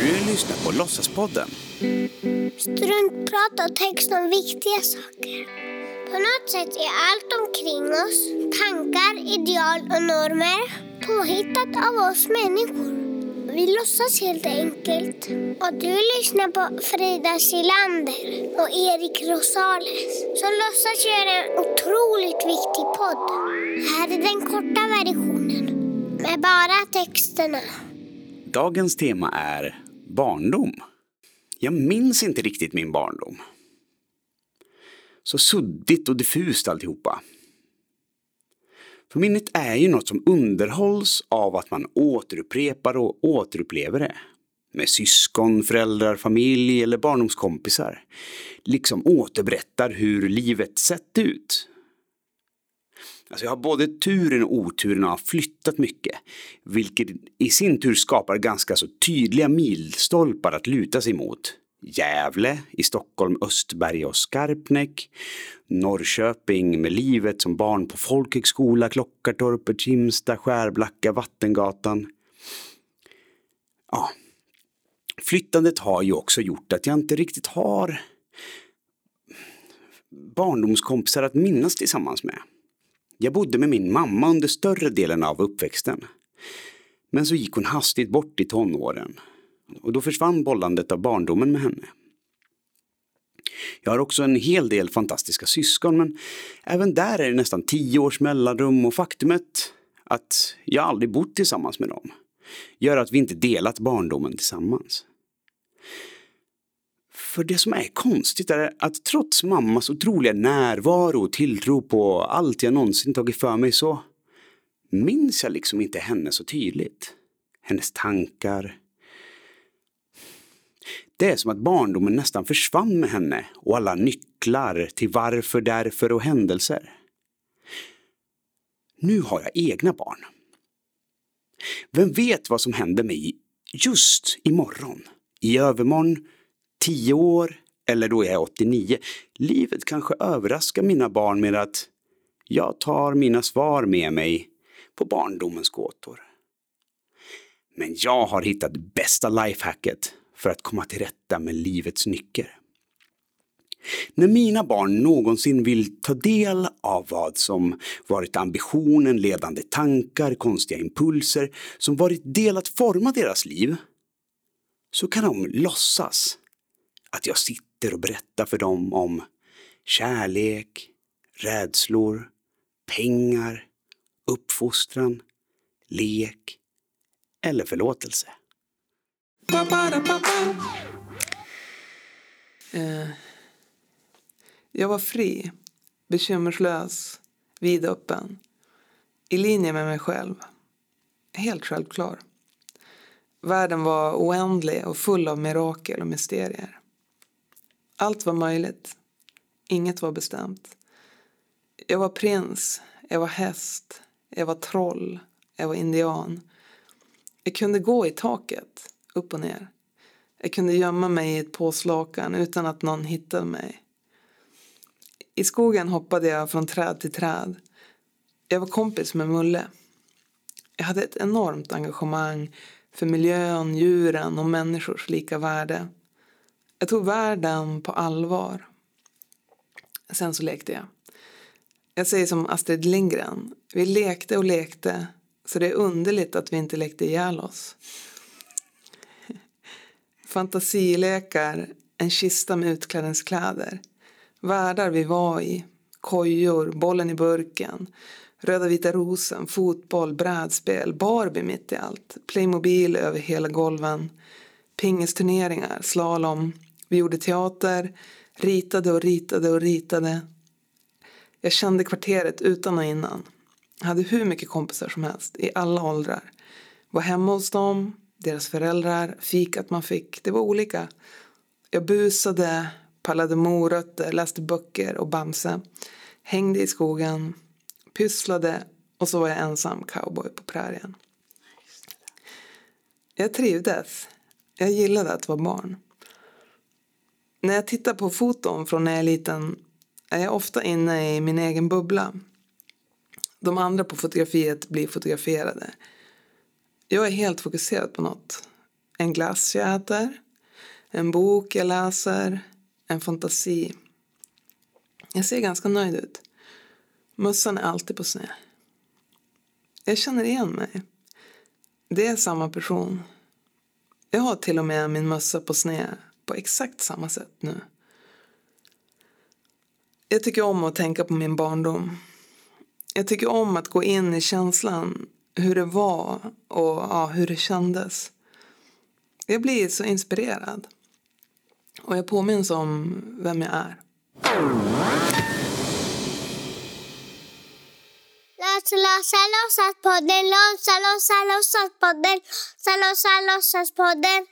Du lyssnar på Låtsaspodden. Struntprat och text om viktiga saker. På något sätt är allt omkring oss, tankar, ideal och normer, påhittat av oss människor. Vi låtsas helt enkelt. Och du lyssnar på Frida Silander och Erik Rosales som låtsas göra en otroligt viktig podd. Här är den korta versionen med bara texterna. Dagens tema är barndom. Jag minns inte riktigt min barndom. Så suddigt och diffust alltihopa. För minnet är ju något som underhålls av att man återupprepar och återupplever det. Med syskon, föräldrar, familj eller barndomskompisar. Liksom återberättar hur livet sett ut. Alltså jag har både turen och oturen att ha flyttat mycket. Vilket i sin tur skapar ganska så tydliga milstolpar att luta sig mot. Gävle, i Stockholm, Östberga och Skarpnäck. Norrköping med livet som barn på folkhögskola, Klockartorpet, Kimsta, Skärblacka, Vattengatan. Ja. Flyttandet har ju också gjort att jag inte riktigt har barndomskompisar att minnas tillsammans med. Jag bodde med min mamma under större delen av uppväxten. Men så gick hon hastigt bort i tonåren. Och då försvann bollandet av barndomen med henne. Jag har också en hel del fantastiska syskon men även där är det nästan tio års mellanrum och faktumet att jag aldrig bott tillsammans med dem gör att vi inte delat barndomen tillsammans. För det som är konstigt är att trots mammas otroliga närvaro och tilltro på allt jag någonsin tagit för mig så minns jag liksom inte henne så tydligt. Hennes tankar. Det är som att barndomen nästan försvann med henne och alla nycklar till varför, därför och händelser. Nu har jag egna barn. Vem vet vad som händer mig just imorgon, i övermorgon, tio år eller då jag är 89. Livet kanske överraskar mina barn med att jag tar mina svar med mig på barndomens gåtor. Men jag har hittat bästa lifehacket för att komma till rätta med livets nycker. När mina barn någonsin vill ta del av vad som varit ambitionen, ledande tankar, konstiga impulser som varit del att forma deras liv så kan de låtsas att jag sitter och berättar för dem om kärlek, rädslor, pengar, uppfostran, lek eller förlåtelse. Eh, jag var fri, bekymmerslös, vidöppen. I linje med mig själv. Helt självklar. Världen var oändlig och full av mirakel och mysterier. Allt var möjligt. Inget var bestämt. Jag var prins, jag var häst, jag var troll, jag var indian. Jag kunde gå i taket, upp och ner. Jag kunde gömma mig i ett påslakan utan att någon hittade mig. I skogen hoppade jag från träd till träd. Jag var kompis med Mulle. Jag hade ett enormt engagemang för miljön, djuren och människors lika värde. Jag tog världen på allvar. Sen så lekte jag. Jag säger som Astrid Lindgren. Vi lekte och lekte så det är underligt att vi inte lekte ihjäl oss. Fantasilekar, en kista med utklädningskläder. Världar vi var i. Kojor, bollen i burken. Röda vita rosen, fotboll, brädspel, Barbie mitt i allt. Playmobil över hela golven. Pingisturneringar, slalom. Vi gjorde teater, ritade och ritade och ritade. Jag kände kvarteret utan och innan. Jag hade hur mycket kompisar som helst, i alla åldrar. Var hemma hos dem, deras föräldrar, fikat man fick. Det var olika. Jag busade, pallade morötter, läste böcker och Bamse. Hängde i skogen, pysslade och så var jag ensam cowboy på prärien. Jag trivdes. Jag gillade att vara barn. När jag tittar på foton från när jag är liten är jag ofta inne i min egen bubbla. De andra på fotografiet blir fotograferade. Jag är helt fokuserad på något. En glass jag äter, en bok jag läser, en fantasi. Jag ser ganska nöjd ut. Mössan är alltid på sned. Jag känner igen mig. Det är samma person. Jag har till och med min mössa på sned på exakt samma sätt nu. Jag tycker om att tänka på min barndom. Jag tycker om att gå in i känslan, hur det var och ja, hur det kändes. Jag blir så inspirerad. Och jag påminns om vem jag är. Låsa, låsa, låtsas podden, låsa, låsa, låtsas podden, låsa, låtsas podden.